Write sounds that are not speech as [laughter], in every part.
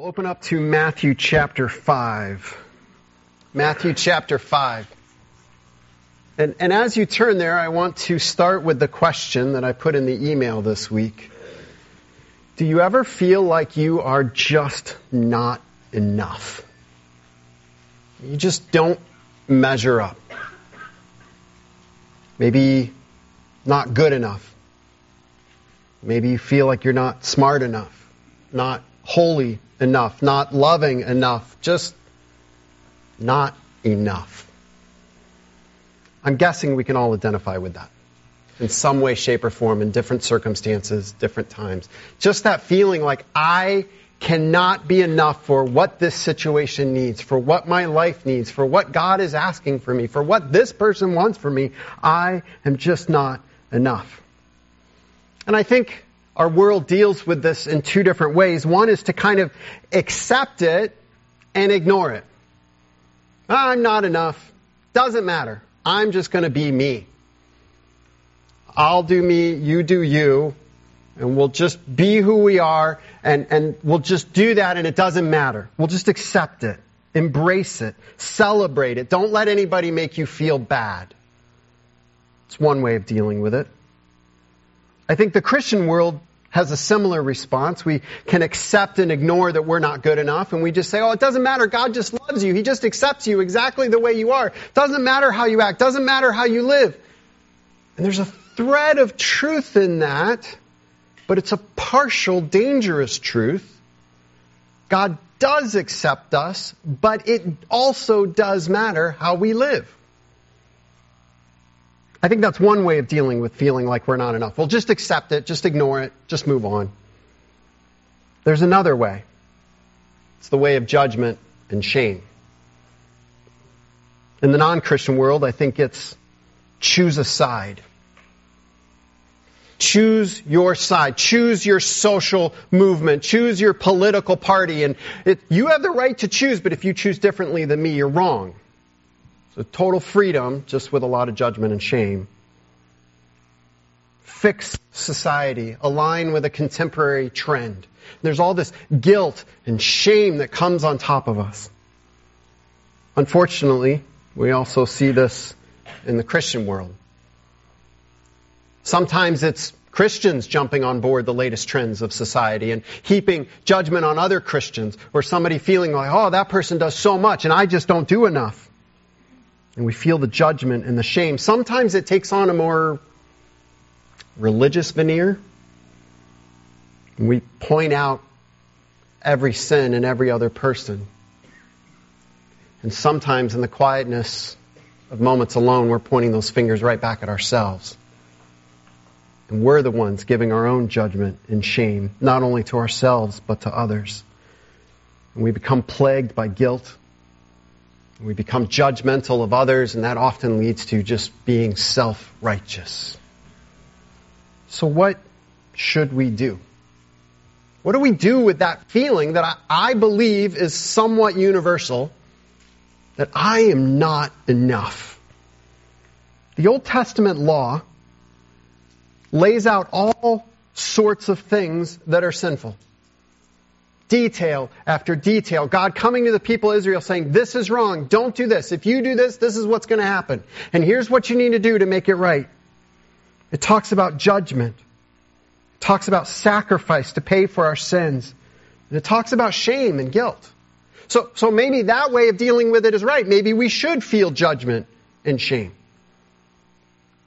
We'll open up to Matthew chapter 5. Matthew chapter 5. And, and as you turn there, I want to start with the question that I put in the email this week. Do you ever feel like you are just not enough? You just don't measure up. Maybe not good enough. Maybe you feel like you're not smart enough, not holy enough, not loving enough, just not enough. I'm guessing we can all identify with that in some way, shape, or form in different circumstances, different times. Just that feeling like I cannot be enough for what this situation needs, for what my life needs, for what God is asking for me, for what this person wants for me. I am just not enough. And I think our world deals with this in two different ways. One is to kind of accept it and ignore it. I'm not enough. Doesn't matter. I'm just going to be me. I'll do me, you do you, and we'll just be who we are, and, and we'll just do that, and it doesn't matter. We'll just accept it, embrace it, celebrate it. Don't let anybody make you feel bad. It's one way of dealing with it. I think the Christian world has a similar response. We can accept and ignore that we're not good enough, and we just say, oh, it doesn't matter. God just loves you. He just accepts you exactly the way you are. It Doesn't matter how you act. Doesn't matter how you live. And there's a thread of truth in that, but it's a partial, dangerous truth. God does accept us, but it also does matter how we live. I think that's one way of dealing with feeling like we're not enough. Well, just accept it, just ignore it, just move on. There's another way. It's the way of judgment and shame. In the non Christian world, I think it's choose a side. Choose your side. Choose your social movement. Choose your political party. And it, you have the right to choose, but if you choose differently than me, you're wrong. So total freedom, just with a lot of judgment and shame. Fix society, align with a contemporary trend. There's all this guilt and shame that comes on top of us. Unfortunately, we also see this in the Christian world. Sometimes it's Christians jumping on board the latest trends of society and heaping judgment on other Christians, or somebody feeling like, oh, that person does so much and I just don't do enough. And we feel the judgment and the shame. Sometimes it takes on a more religious veneer. We point out every sin in every other person. And sometimes in the quietness of moments alone, we're pointing those fingers right back at ourselves. And we're the ones giving our own judgment and shame, not only to ourselves, but to others. And we become plagued by guilt we become judgmental of others, and that often leads to just being self righteous. So, what should we do? What do we do with that feeling that I, I, believe is somewhat universal that I am not enough? The Old Testament law lays out all sorts of things that are sinful detail after detail. God coming to the people of Israel saying, this is wrong. Don't do this. If you do this, this is what's going to happen. And here's what you need to do to make it right. It talks about judgment. It talks about sacrifice to pay for our sins. And it talks about shame and guilt. So, so maybe that way of dealing with it is right. Maybe we should feel judgment and shame.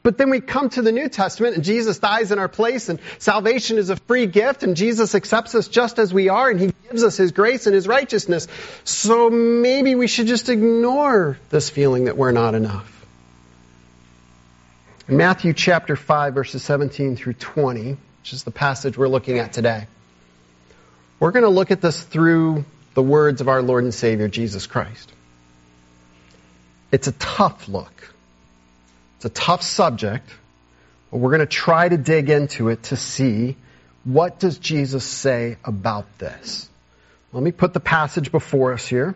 But then we come to the New Testament and Jesus dies in our place and salvation is a free gift and Jesus accepts us just as we are and He gives us His grace and His righteousness. So maybe we should just ignore this feeling that we're not enough. In Matthew chapter 5 verses 17 through 20, which is the passage we're looking at today, we're going to look at this through the words of our Lord and Savior Jesus Christ. It's a tough look. It's a tough subject, but we're going to try to dig into it to see what does Jesus say about this. Let me put the passage before us here.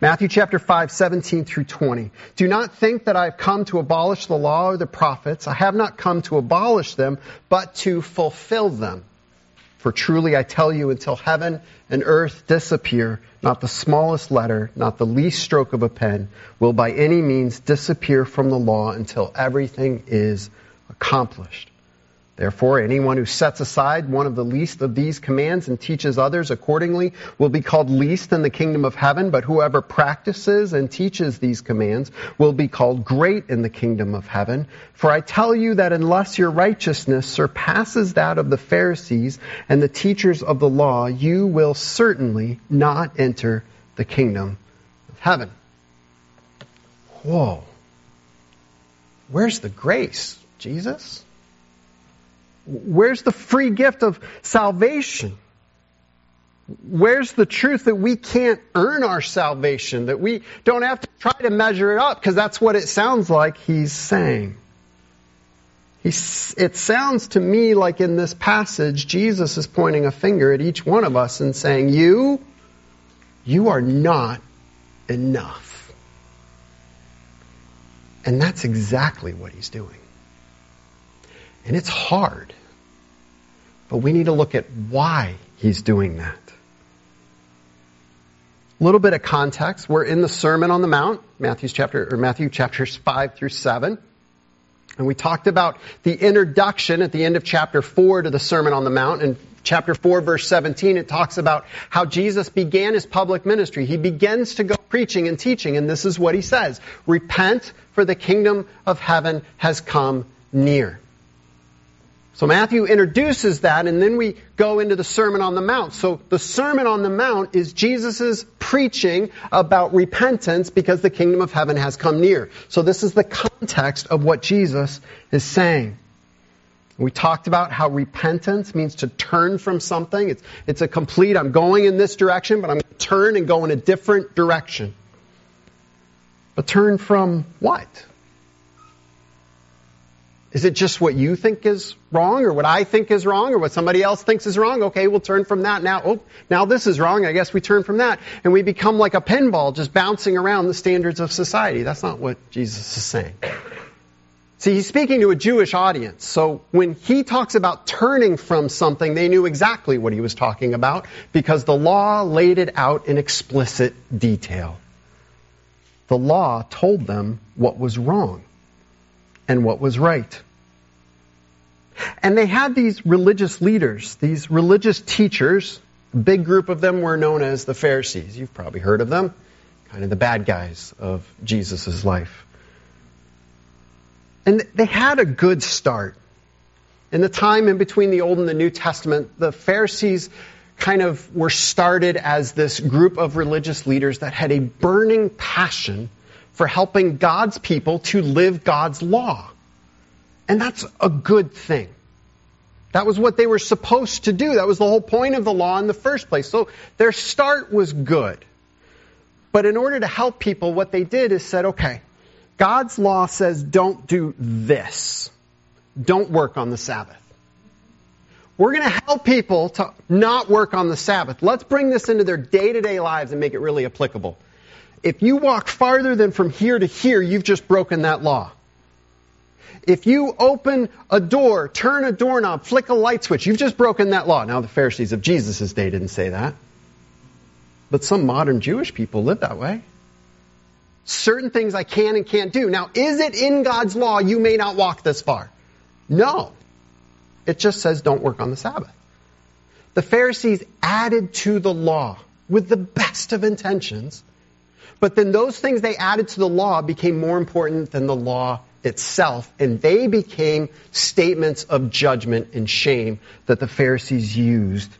Matthew chapter 5, 17 through 20. Do not think that I have come to abolish the law or the prophets. I have not come to abolish them, but to fulfill them. For truly I tell you, until heaven and earth disappear, not the smallest letter, not the least stroke of a pen will by any means disappear from the law until everything is accomplished. Therefore, anyone who sets aside one of the least of these commands and teaches others accordingly will be called least in the kingdom of heaven, but whoever practices and teaches these commands will be called great in the kingdom of heaven. For I tell you that unless your righteousness surpasses that of the Pharisees and the teachers of the law, you will certainly not enter the kingdom of heaven. Whoa. Where's the grace, Jesus? Where's the free gift of salvation? Where's the truth that we can't earn our salvation, that we don't have to try to measure it up, because that's what it sounds like he's saying. He's, it sounds to me like in this passage, Jesus is pointing a finger at each one of us and saying, You, you are not enough. And that's exactly what he's doing. And it's hard. But we need to look at why he's doing that. A little bit of context. We're in the Sermon on the Mount, Matthew's chapter or Matthew chapters five through seven. And we talked about the introduction at the end of chapter 4 to the Sermon on the Mount. In chapter 4, verse 17, it talks about how Jesus began his public ministry. He begins to go preaching and teaching, and this is what he says Repent, for the kingdom of heaven has come near. So Matthew introduces that and then we go into the Sermon on the Mount. So the Sermon on the Mount is Jesus' preaching about repentance because the kingdom of heaven has come near. So this is the context of what Jesus is saying. We talked about how repentance means to turn from something. It's, it's a complete, I'm going in this direction, but I'm going to turn and go in a different direction. But turn from what? Is it just what you think is wrong or what I think is wrong or what somebody else thinks is wrong? Okay, we'll turn from that now. Oh, now this is wrong. I guess we turn from that. And we become like a pinball just bouncing around the standards of society. That's not what Jesus is saying. See, he's speaking to a Jewish audience. So when he talks about turning from something, they knew exactly what he was talking about because the law laid it out in explicit detail. The law told them what was wrong and what was right. And they had these religious leaders, these religious teachers. A big group of them were known as the Pharisees. You've probably heard of them. Kind of the bad guys of Jesus' life. And they had a good start. In the time in between the Old and the New Testament, the Pharisees kind of were started as this group of religious leaders that had a burning passion for helping God's people to live God's law. And that's a good thing. That was what they were supposed to do. That was the whole point of the law in the first place. So their start was good. But in order to help people, what they did is said, okay, God's law says don't do this. Don't work on the Sabbath. We're going to help people to not work on the Sabbath. Let's bring this into their day to day lives and make it really applicable. If you walk farther than from here to here, you've just broken that law. If you open a door, turn a doorknob, flick a light switch, you've just broken that law. Now, the Pharisees of Jesus' day didn't say that. But some modern Jewish people live that way. Certain things I can and can't do. Now, is it in God's law you may not walk this far? No. It just says don't work on the Sabbath. The Pharisees added to the law with the best of intentions but then those things they added to the law became more important than the law itself, and they became statements of judgment and shame that the Pharisees used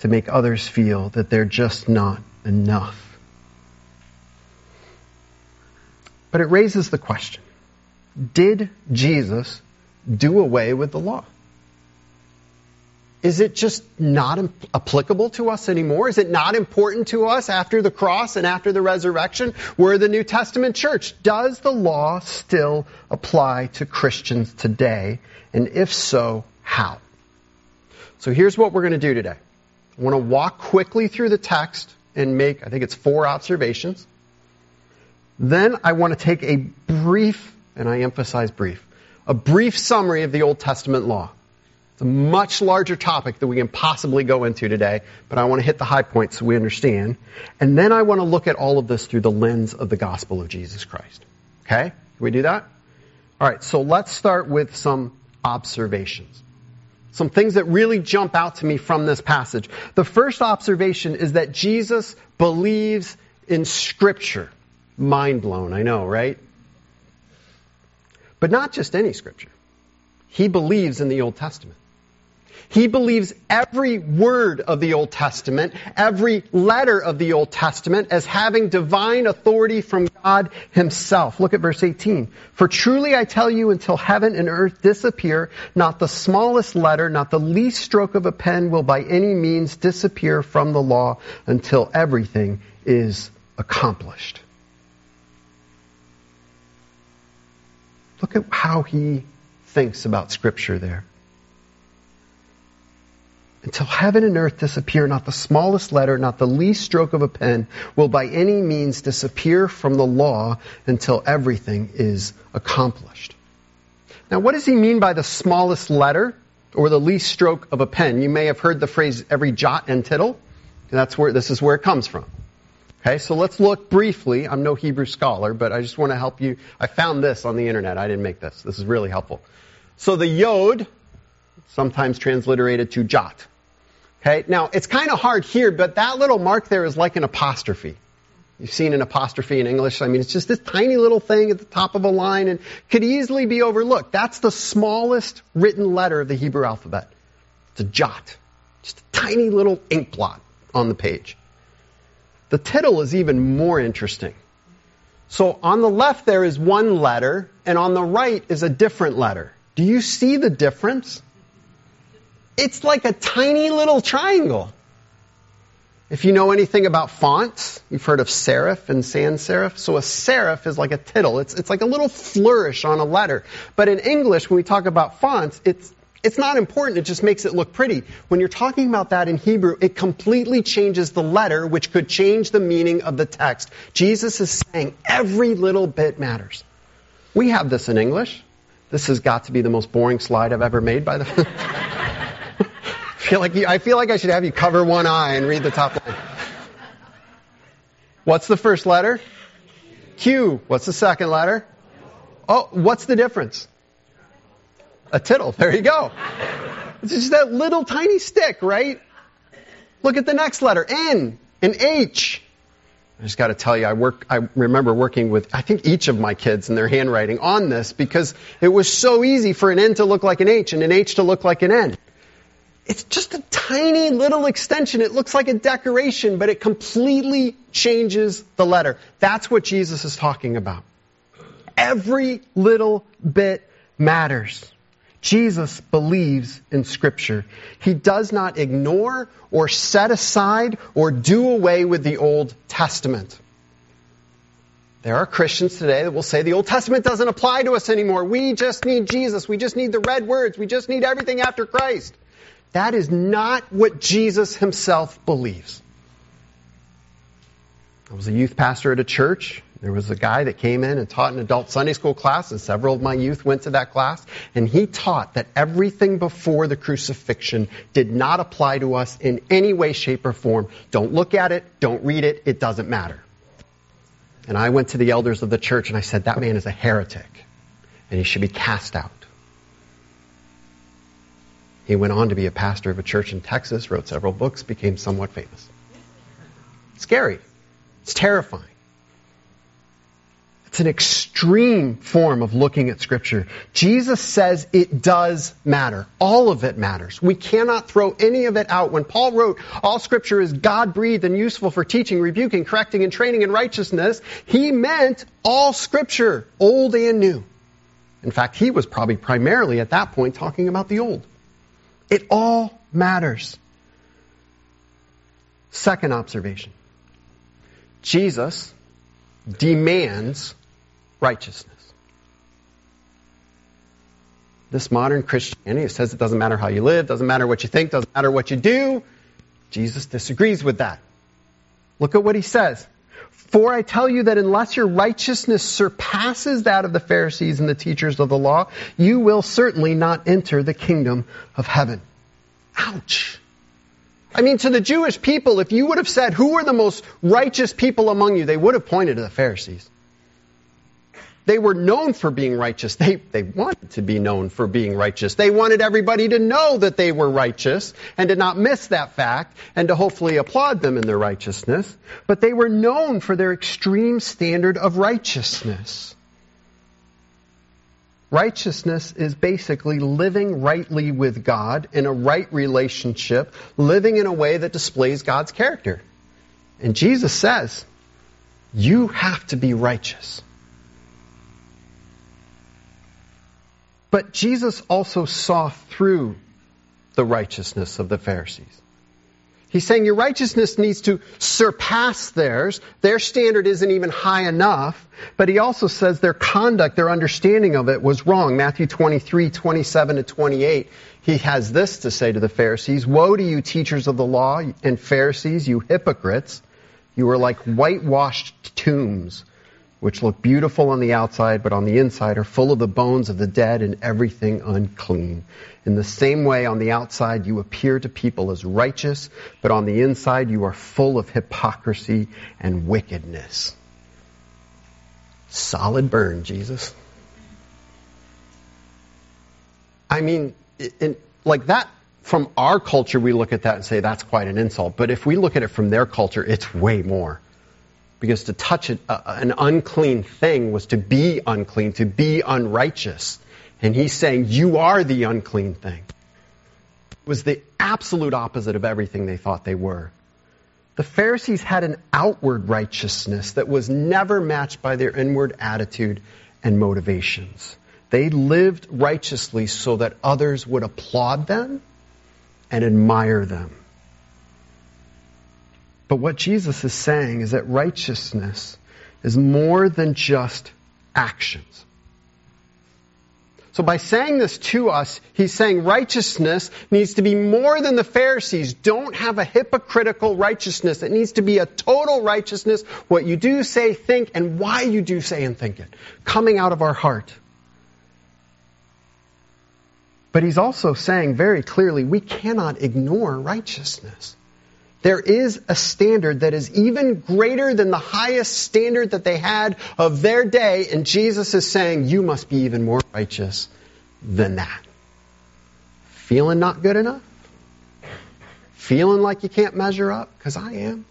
to make others feel that they're just not enough. But it raises the question Did Jesus do away with the law? Is it just not applicable to us anymore? Is it not important to us after the cross and after the resurrection? We're the New Testament church. Does the law still apply to Christians today? And if so, how? So here's what we're going to do today. I want to walk quickly through the text and make, I think it's four observations. Then I want to take a brief, and I emphasize brief, a brief summary of the Old Testament law. It's a much larger topic that we can possibly go into today, but I want to hit the high points so we understand. And then I want to look at all of this through the lens of the gospel of Jesus Christ. Okay? Can we do that? All right, so let's start with some observations. Some things that really jump out to me from this passage. The first observation is that Jesus believes in Scripture. Mind blown, I know, right? But not just any Scripture. He believes in the Old Testament. He believes every word of the Old Testament, every letter of the Old Testament as having divine authority from God himself. Look at verse 18. For truly I tell you until heaven and earth disappear, not the smallest letter, not the least stroke of a pen will by any means disappear from the law until everything is accomplished. Look at how he thinks about scripture there until heaven and earth disappear, not the smallest letter, not the least stroke of a pen will by any means disappear from the law until everything is accomplished. Now, what does he mean by the smallest letter or the least stroke of a pen? You may have heard the phrase every jot and tittle. And that's where, this is where it comes from. Okay, so let's look briefly. I'm no Hebrew scholar, but I just want to help you. I found this on the internet. I didn't make this. This is really helpful. So the yod, sometimes transliterated to jot. Okay, now it's kind of hard here, but that little mark there is like an apostrophe. You've seen an apostrophe in English. I mean, it's just this tiny little thing at the top of a line and could easily be overlooked. That's the smallest written letter of the Hebrew alphabet. It's a jot. Just a tiny little ink blot on the page. The tittle is even more interesting. So on the left there is one letter and on the right is a different letter. Do you see the difference? It's like a tiny little triangle. If you know anything about fonts, you've heard of serif and sans serif. So a serif is like a tittle. It's, it's like a little flourish on a letter. But in English, when we talk about fonts, it's, it's not important. It just makes it look pretty. When you're talking about that in Hebrew, it completely changes the letter, which could change the meaning of the text. Jesus is saying every little bit matters. We have this in English. This has got to be the most boring slide I've ever made, by the. [laughs] feel like you, I feel like I should have you cover one eye and read the top line. What's the first letter? Q. What's the second letter? Oh, what's the difference? A tittle. There you go. It's just that little tiny stick, right? Look at the next letter. N and H. I just got to tell you, I work. I remember working with, I think each of my kids and their handwriting on this because it was so easy for an N to look like an H and an H to look like an N. It's just a tiny little extension. It looks like a decoration, but it completely changes the letter. That's what Jesus is talking about. Every little bit matters. Jesus believes in Scripture. He does not ignore or set aside or do away with the Old Testament. There are Christians today that will say the Old Testament doesn't apply to us anymore. We just need Jesus. We just need the red words. We just need everything after Christ. That is not what Jesus himself believes. I was a youth pastor at a church. There was a guy that came in and taught an adult Sunday school class, and several of my youth went to that class. And he taught that everything before the crucifixion did not apply to us in any way, shape, or form. Don't look at it, don't read it, it doesn't matter. And I went to the elders of the church and I said, That man is a heretic, and he should be cast out. He went on to be a pastor of a church in Texas, wrote several books, became somewhat famous. Scary. It's terrifying. It's an extreme form of looking at Scripture. Jesus says it does matter. All of it matters. We cannot throw any of it out. When Paul wrote, all Scripture is God breathed and useful for teaching, rebuking, correcting, and training in righteousness, he meant all Scripture, old and new. In fact, he was probably primarily at that point talking about the old. It all matters. Second observation Jesus demands righteousness. This modern Christianity says it doesn't matter how you live, doesn't matter what you think, doesn't matter what you do. Jesus disagrees with that. Look at what he says. For I tell you that unless your righteousness surpasses that of the Pharisees and the teachers of the law, you will certainly not enter the kingdom of heaven. Ouch. I mean, to the Jewish people, if you would have said, who are the most righteous people among you, they would have pointed to the Pharisees. They were known for being righteous. They, they wanted to be known for being righteous. They wanted everybody to know that they were righteous and to not miss that fact and to hopefully applaud them in their righteousness. But they were known for their extreme standard of righteousness. Righteousness is basically living rightly with God in a right relationship, living in a way that displays God's character. And Jesus says, you have to be righteous. But Jesus also saw through the righteousness of the Pharisees. He's saying your righteousness needs to surpass theirs. Their standard isn't even high enough. But he also says their conduct, their understanding of it was wrong. Matthew 23, 27 to 28. He has this to say to the Pharisees. Woe to you teachers of the law and Pharisees, you hypocrites. You are like whitewashed tombs which look beautiful on the outside, but on the inside are full of the bones of the dead and everything unclean. In the same way, on the outside, you appear to people as righteous, but on the inside, you are full of hypocrisy and wickedness. Solid burn, Jesus. I mean, in, like that, from our culture, we look at that and say that's quite an insult. But if we look at it from their culture, it's way more. Because to touch an unclean thing was to be unclean, to be unrighteous. And he's saying, You are the unclean thing. It was the absolute opposite of everything they thought they were. The Pharisees had an outward righteousness that was never matched by their inward attitude and motivations. They lived righteously so that others would applaud them and admire them. But what Jesus is saying is that righteousness is more than just actions. So by saying this to us, he's saying righteousness needs to be more than the Pharisees. Don't have a hypocritical righteousness. It needs to be a total righteousness, what you do, say, think, and why you do say and think it. Coming out of our heart. But he's also saying very clearly, we cannot ignore righteousness. There is a standard that is even greater than the highest standard that they had of their day, and Jesus is saying, You must be even more righteous than that. Feeling not good enough? Feeling like you can't measure up? Because I am.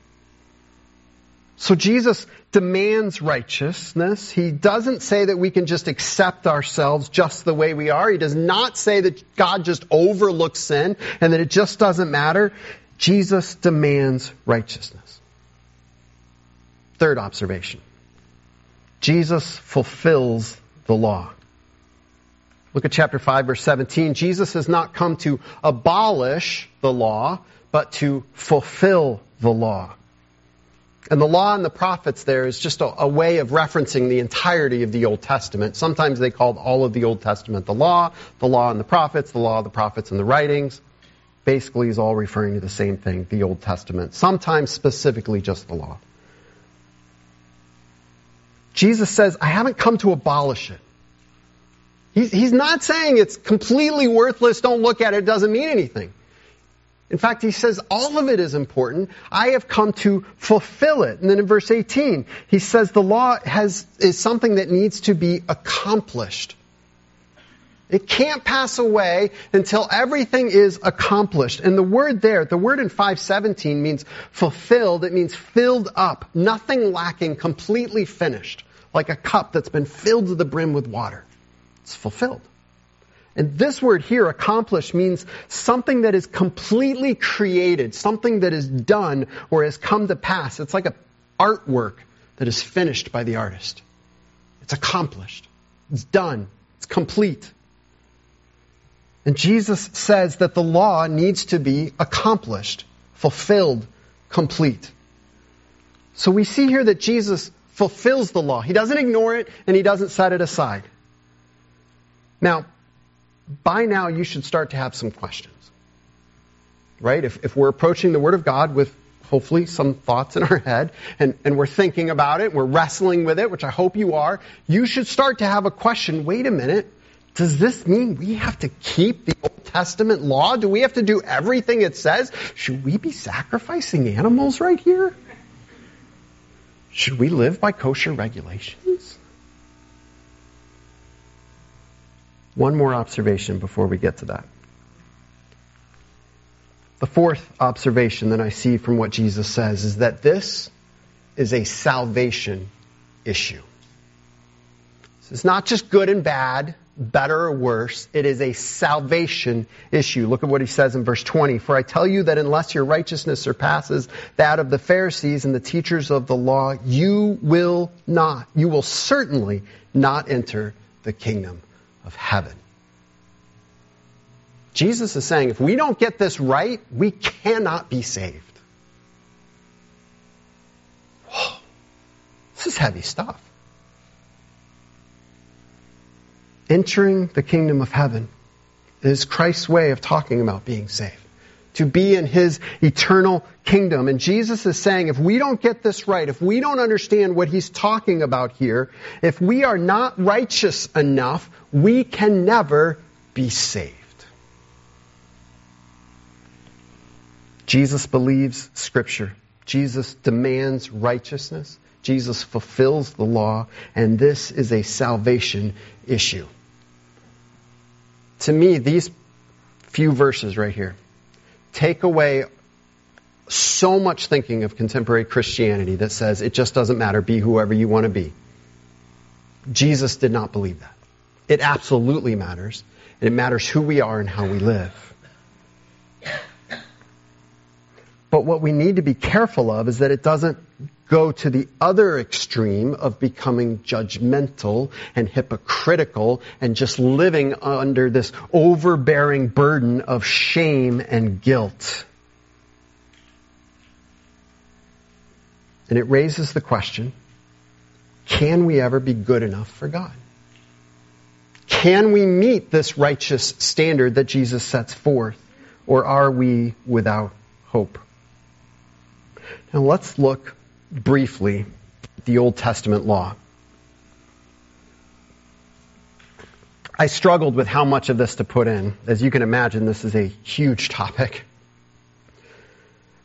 So Jesus demands righteousness. He doesn't say that we can just accept ourselves just the way we are. He does not say that God just overlooks sin and that it just doesn't matter. Jesus demands righteousness. Third observation. Jesus fulfills the law. Look at chapter 5 verse 17. Jesus has not come to abolish the law, but to fulfill the law. And the law and the prophets there is just a, a, way of referencing the entirety of the Old Testament. Sometimes they called all of the Old Testament the law, the law and the prophets, the law, of the prophets, and the writings basically is all referring to the same thing, the Old Testament, sometimes specifically just the law. Jesus says, I haven't come to abolish it. He's, not saying it's completely worthless, don't look at it, it doesn't mean anything. In fact, he says all of it is important. I have come to fulfill it. And then in verse 18, he says the law has, is something that needs to be accomplished. It can't pass away until everything is accomplished. And the word there, the word in 517 means fulfilled. It means filled up. Nothing lacking, completely finished. Like a cup that's been filled to the brim with water. It's fulfilled. And this word here, accomplished, means something that is completely created, something that is done or has come to pass. It's like an artwork that is finished by the artist. It's accomplished. It's done. It's complete. And Jesus says that the law needs to be accomplished, fulfilled, complete. So we see here that Jesus fulfills the law. He doesn't ignore it and he doesn't set it aside. Now, by now you should start to have some questions. Right? If, if we're approaching the Word of God with hopefully some thoughts in our [laughs] head and, and we're thinking about it, we're wrestling with it, which I hope you are, you should start to have a question, wait a minute, does this mean we have to keep the Old Testament law? Do we have to do everything it says? Should we be sacrificing animals right here? Should we live by kosher regulations? One more observation before we get to that. The fourth observation that I see from what Jesus says is that this is a salvation issue. It's not just good and bad, better or worse. It is a salvation issue. Look at what he says in verse 20. For I tell you that unless your righteousness surpasses that of the Pharisees and the teachers of the law, you will not, you will certainly not enter the kingdom of heaven. Jesus is saying if we don't get this right, we cannot be saved. Whoa, this is heavy stuff. Entering the kingdom of heaven is Christ's way of talking about being saved. To be in his eternal kingdom. And Jesus is saying if we don't get this right, if we don't understand what he's talking about here, if we are not righteous enough, we can never be saved. Jesus believes Scripture. Jesus demands righteousness. Jesus fulfills the law, and this is a salvation issue. To me, these few verses right here take away so much thinking of contemporary Christianity that says it just doesn't matter, be whoever you want to be. Jesus did not believe that. It absolutely matters, and it matters who we are and how we live. But what we need to be careful of is that it doesn't go to the other extreme of becoming judgmental and hypocritical and just living under this overbearing burden of shame and guilt. And it raises the question, can we ever be good enough for God? Can we meet this righteous standard that Jesus sets forth? Or are we without hope? Now let's look briefly the Old Testament law. I struggled with how much of this to put in. As you can imagine, this is a huge topic.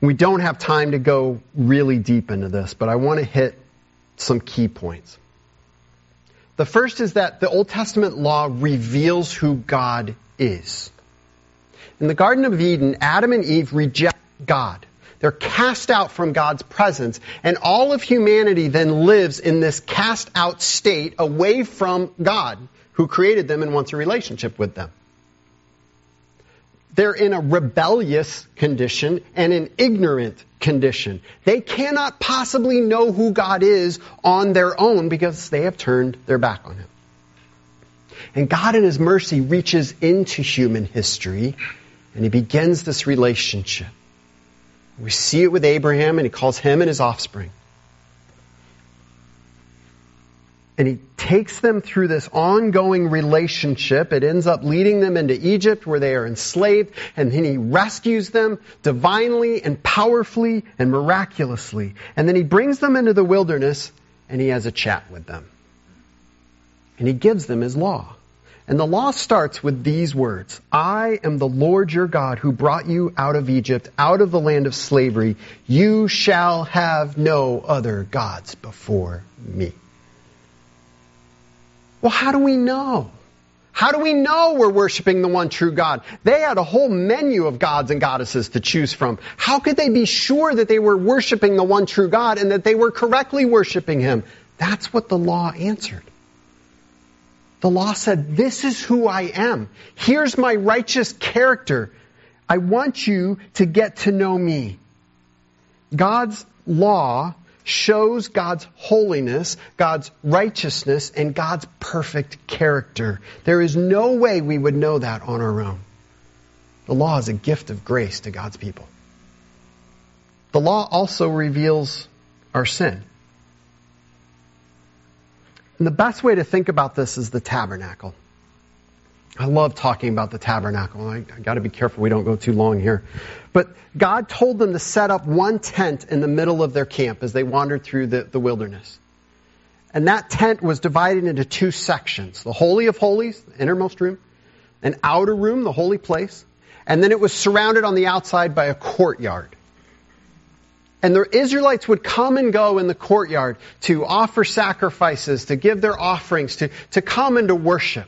We don't have time to go really deep into this, but I want to hit some key points. The first is that the Old Testament law reveals who God is. In the Garden of Eden, Adam and Eve reject God. They're cast out from God's presence. And all of humanity then lives in this cast out state away from God, who created them and wants a relationship with them. They're in a rebellious condition and an ignorant condition. They cannot possibly know who God is on their own because they have turned their back on Him. And God in His mercy reaches into human history and He begins this relationship. We see it with Abraham, and he calls him and his offspring. And he takes them through this ongoing relationship. It ends up leading them into Egypt where they are enslaved, and then he rescues them divinely and powerfully and miraculously. And then he brings them into the wilderness, and he has a chat with them. And he gives them his law. And the law starts with these words I am the Lord your God who brought you out of Egypt, out of the land of slavery. You shall have no other gods before me. Well, how do we know? How do we know we're worshiping the one true God? They had a whole menu of gods and goddesses to choose from. How could they be sure that they were worshiping the one true God and that they were correctly worshiping Him? That's what the law answered. The law said, This is who I am. Here's my righteous character. I want you to get to know me. God's law shows God's holiness, God's righteousness, and God's perfect character. There is no way we would know that on our own. The law is a gift of grace to God's people. The law also reveals our sin. And the best way to think about this is the tabernacle. I love talking about the tabernacle. I, I got to be careful we don't go too long here. But God told them to set up one tent in the middle of their camp as they wandered through the, the wilderness. And that tent was divided into two sections the Holy of Holies, the innermost room, an outer room, the holy place, and then it was surrounded on the outside by a courtyard. And the Israelites would come and go in the courtyard to offer sacrifices, to give their offerings, to, to come and to worship.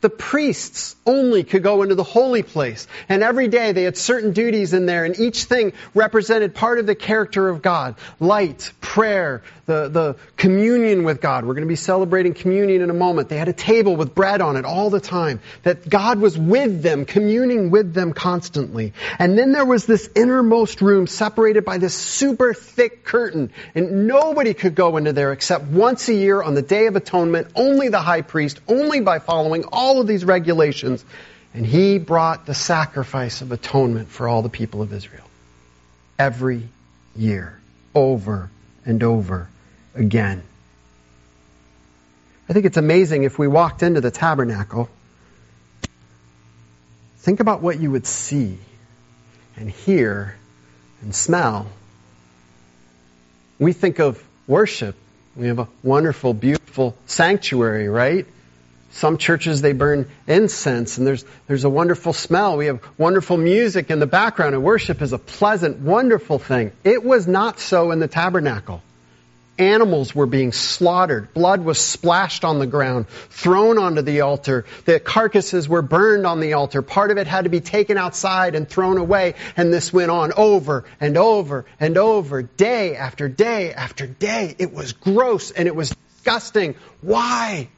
The priests only could go into the holy place. And every day they had certain duties in there, and each thing represented part of the character of God. Light, prayer, the, the communion with God. We're going to be celebrating communion in a moment. They had a table with bread on it all the time. That God was with them, communing with them constantly. And then there was this innermost room separated by this super thick curtain. And nobody could go into there except once a year on the Day of Atonement, only the high priest, only by following all all of these regulations. And he brought the sacrifice of atonement for all the people of Israel. Every year. Over and over again. I think it's amazing if we walked into the tabernacle. Think about what you would see and hear and smell. We think of worship. We have a wonderful, beautiful sanctuary, right? Some churches, they burn incense and there's, there's a wonderful smell. We have wonderful music in the background and worship is a pleasant, wonderful thing. It was not so in the tabernacle. Animals were being slaughtered. Blood was splashed on the ground, thrown onto the altar. The carcasses were burned on the altar. Part of it had to be taken outside and thrown away. And this went on over and over and over, day after day after day. It was gross and it was disgusting. Why?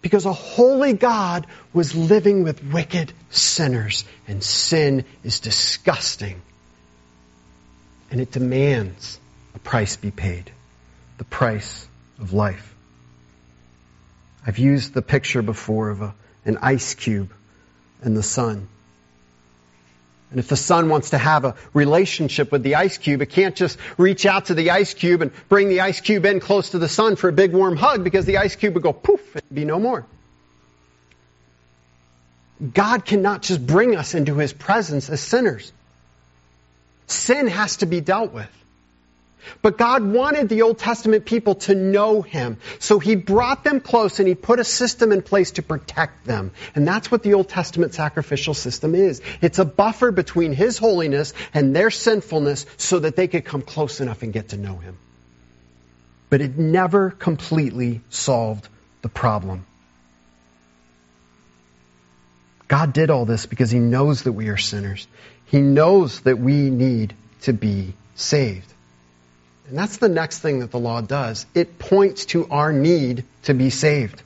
Because a holy God was living with wicked sinners, and sin is disgusting. And it demands a price be paid the price of life. I've used the picture before of a, an ice cube and the sun. And if the sun wants to have a relationship with the ice cube, it can't just reach out to the ice cube and bring the ice cube in close to the sun for a big warm hug because the ice cube would go poof and be no more. God cannot just bring us into his presence as sinners. Sin has to be dealt with. But God wanted the Old Testament people to know Him. So He brought them close and He put a system in place to protect them. And that's what the Old Testament sacrificial system is. It's a buffer between His holiness and their sinfulness so that they could come close enough and get to know Him. But it never completely solved the problem. God did all this because He knows that we are sinners. He knows that we need to be saved. And that's the next thing that the law does. It points to our need to be saved.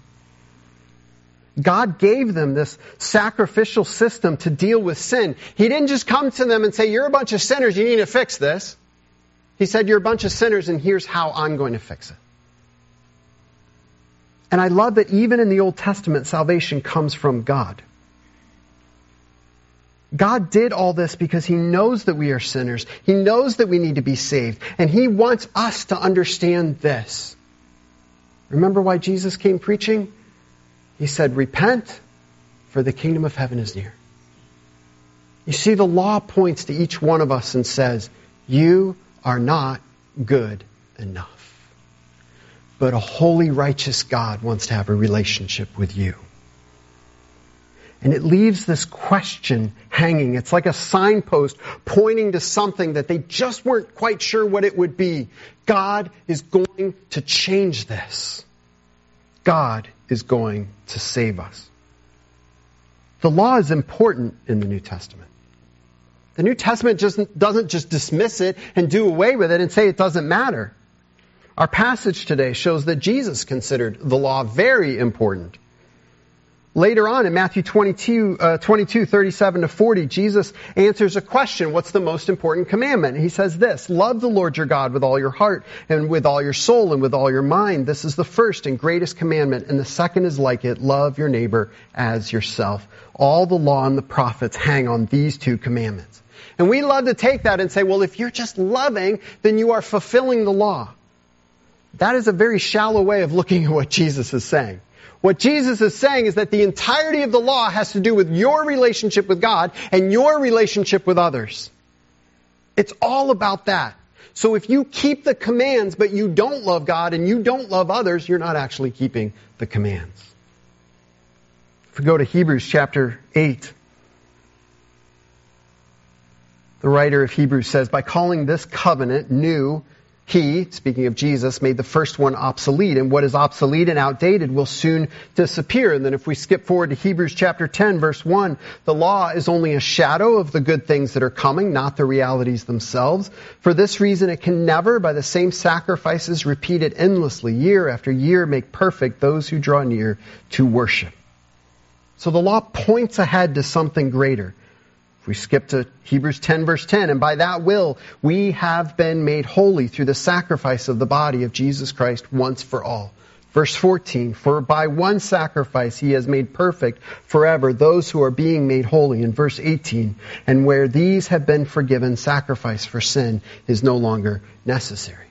God gave them this sacrificial system to deal with sin. He didn't just come to them and say, You're a bunch of sinners, you need to fix this. He said, You're a bunch of sinners, and here's how I'm going to fix it. And I love that even in the Old Testament, salvation comes from God. God did all this because He knows that we are sinners. He knows that we need to be saved. And He wants us to understand this. Remember why Jesus came preaching? He said, Repent, for the kingdom of heaven is near. You see, the law points to each one of us and says, You are not good enough. But a holy, righteous God wants to have a relationship with you. And it leaves this question hanging. It's like a signpost pointing to something that they just weren't quite sure what it would be. God is going to change this. God is going to save us. The law is important in the New Testament. The New Testament just doesn't just dismiss it and do away with it and say it doesn't matter. Our passage today shows that Jesus considered the law very important. Later on in Matthew 22, uh, 22, 37 to 40, Jesus answers a question, what's the most important commandment? He says this, love the Lord your God with all your heart and with all your soul and with all your mind. This is the first and greatest commandment, and the second is like it, love your neighbor as yourself. All the law and the prophets hang on these two commandments. And we love to take that and say, well, if you're just loving, then you are fulfilling the law. That is a very shallow way of looking at what Jesus is saying. What Jesus is saying is that the entirety of the law has to do with your relationship with God and your relationship with others. It's all about that. So if you keep the commands but you don't love God and you don't love others, you're not actually keeping the commands. If we go to Hebrews chapter 8, the writer of Hebrews says, by calling this covenant new, he, speaking of Jesus, made the first one obsolete, and what is obsolete and outdated will soon disappear. And then if we skip forward to Hebrews chapter 10, verse 1, the law is only a shadow of the good things that are coming, not the realities themselves. For this reason, it can never, by the same sacrifices repeated endlessly, year after year, make perfect those who draw near to worship. So the law points ahead to something greater. We skip to Hebrews 10 verse 10, and by that will we have been made holy through the sacrifice of the body of Jesus Christ once for all. Verse 14, for by one sacrifice he has made perfect forever those who are being made holy. In verse 18, and where these have been forgiven, sacrifice for sin is no longer necessary.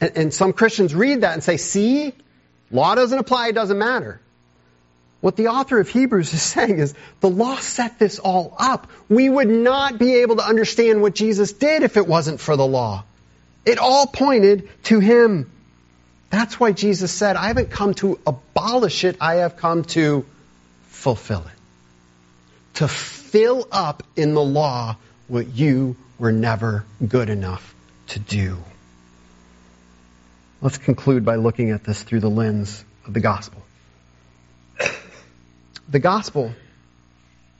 And, and some Christians read that and say, see, law doesn't apply, it doesn't matter. What the author of Hebrews is [laughs] saying is the law set this all up. We would not be able to understand what Jesus did if it wasn't for the law. It all pointed to him. That's why Jesus said, I haven't come to abolish it, I have come to fulfill it. To fill up in the law what you were never good enough to do. Let's conclude by looking at this through the lens of the gospel. The gospel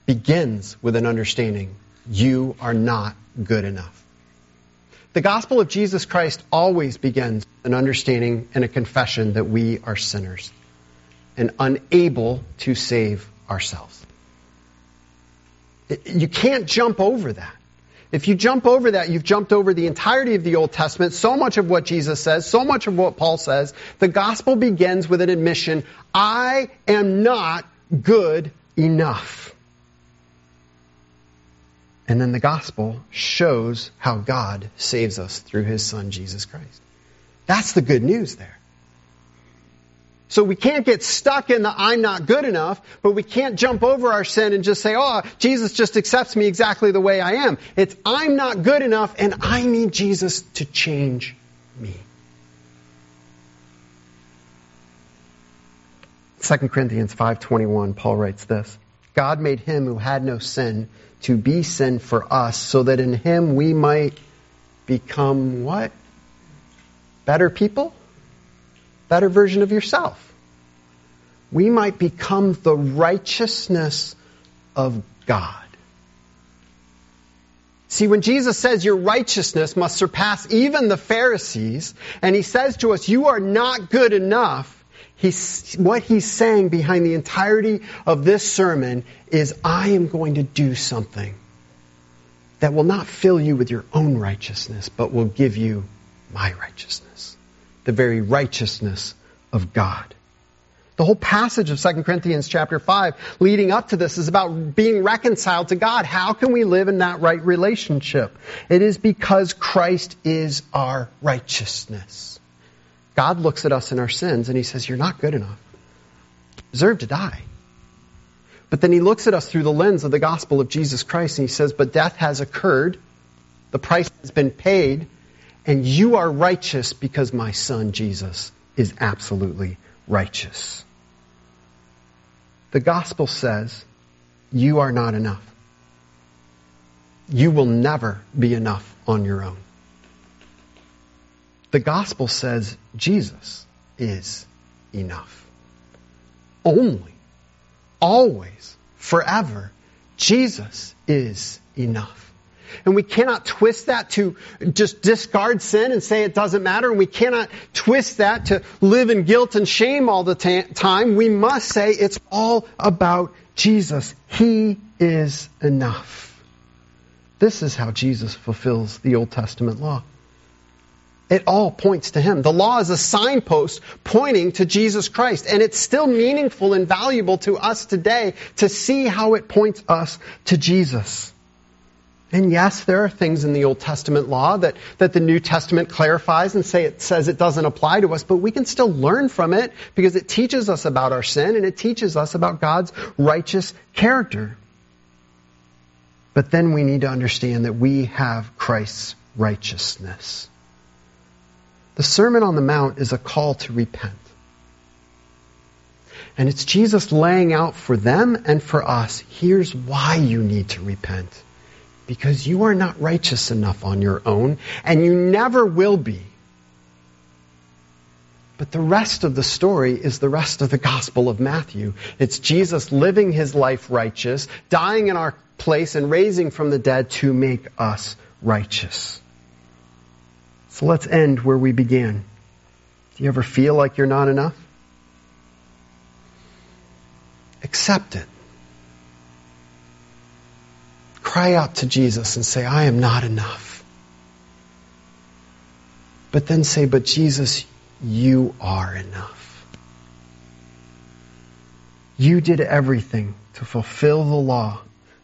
begins with an understanding you are not good enough. The gospel of Jesus Christ always begins with an understanding and a confession that we are sinners and unable to save ourselves. You can't jump over that. If you jump over that, you've jumped over the entirety of the Old Testament, so much of what Jesus says, so much of what Paul says. The gospel begins with an admission, I am not good enough. And then the gospel shows how God saves us through his son, Jesus Christ. That's the good news there. So we can't get stuck in the I'm not good enough, but we can't jump over our sin and just say, oh, Jesus just accepts me exactly the way I am. It's I'm not good enough and I need Jesus to change me. 2 Corinthians 5:21 Paul writes this God made him who had no sin to be sin for us so that in him we might become what? Better people? Better version of yourself. We might become the righteousness of God. See, when Jesus says your righteousness must surpass even the Pharisees, and he says to us, you are not good enough, He's, what he's saying behind the entirety of this sermon is, I am going to do something that will not fill you with your own righteousness, but will give you my righteousness. The very righteousness of God. The whole passage of 2 Corinthians chapter 5 leading up to this is about being reconciled to God. How can we live in that right relationship? It is because Christ is our righteousness. God looks at us in our sins and he says, You're not good enough. You deserve to die. But then he looks at us through the lens of the gospel of Jesus Christ and he says, But death has occurred, the price has been paid, and you are righteous because my son Jesus is absolutely righteous. The gospel says, You are not enough. You will never be enough on your own. The gospel says Jesus is enough. Only, always, forever, Jesus is enough. And we cannot twist that to just discard sin and say it doesn't matter. And we cannot twist that to live in guilt and shame all the time. We must say it's all about Jesus. He is enough. This is how Jesus fulfills the Old Testament law. It all points to Him. The law is a signpost pointing to Jesus Christ, and it's still meaningful and valuable to us today to see how it points us to Jesus. And yes, there are things in the Old Testament law that, that the New Testament clarifies and say it says it doesn't apply to us, but we can still learn from it because it teaches us about our sin and it teaches us about God's righteous character. But then we need to understand that we have Christ's righteousness. The Sermon on the Mount is a call to repent. And it's Jesus laying out for them and for us here's why you need to repent. Because you are not righteous enough on your own, and you never will be. But the rest of the story is the rest of the Gospel of Matthew. It's Jesus living his life righteous, dying in our place, and raising from the dead to make us righteous. So let's end where we began. Do you ever feel like you're not enough? Accept it. Cry out to Jesus and say, I am not enough. But then say, But Jesus, you are enough. You did everything to fulfill the law,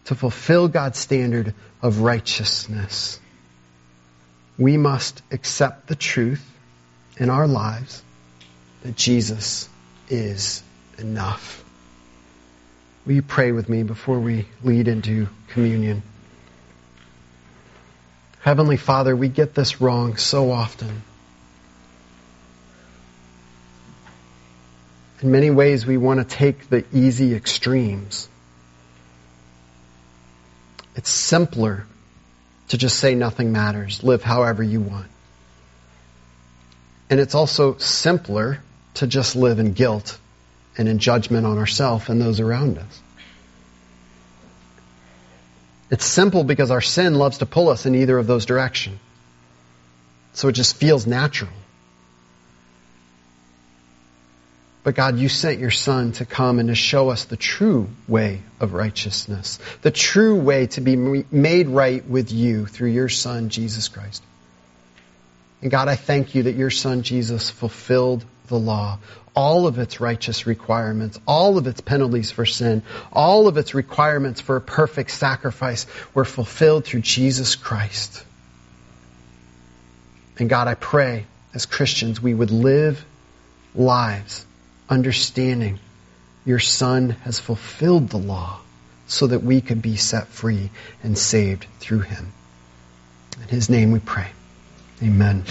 to fulfill God's standard of righteousness. We must accept the truth in our lives that Jesus is enough. Will you pray with me before we lead into communion? Heavenly Father, we get this wrong so often. In many ways, we want to take the easy extremes. It's simpler to just say nothing matters, live however you want. And it's also simpler to just live in guilt and in judgment on ourselves and those around us. It's simple because our sin loves to pull us in either of those directions. So it just feels natural. But God, you sent your Son to come and to show us the true way of righteousness, the true way to be made right with you through your Son, Jesus Christ. And God, I thank you that your Son, Jesus, fulfilled the law, all of its righteous requirements, all of its penalties for sin, all of its requirements for a perfect sacrifice were fulfilled through Jesus Christ. And God, I pray as Christians we would live lives understanding your Son has fulfilled the law so that we could be set free and saved through him. In his name we pray. Amen.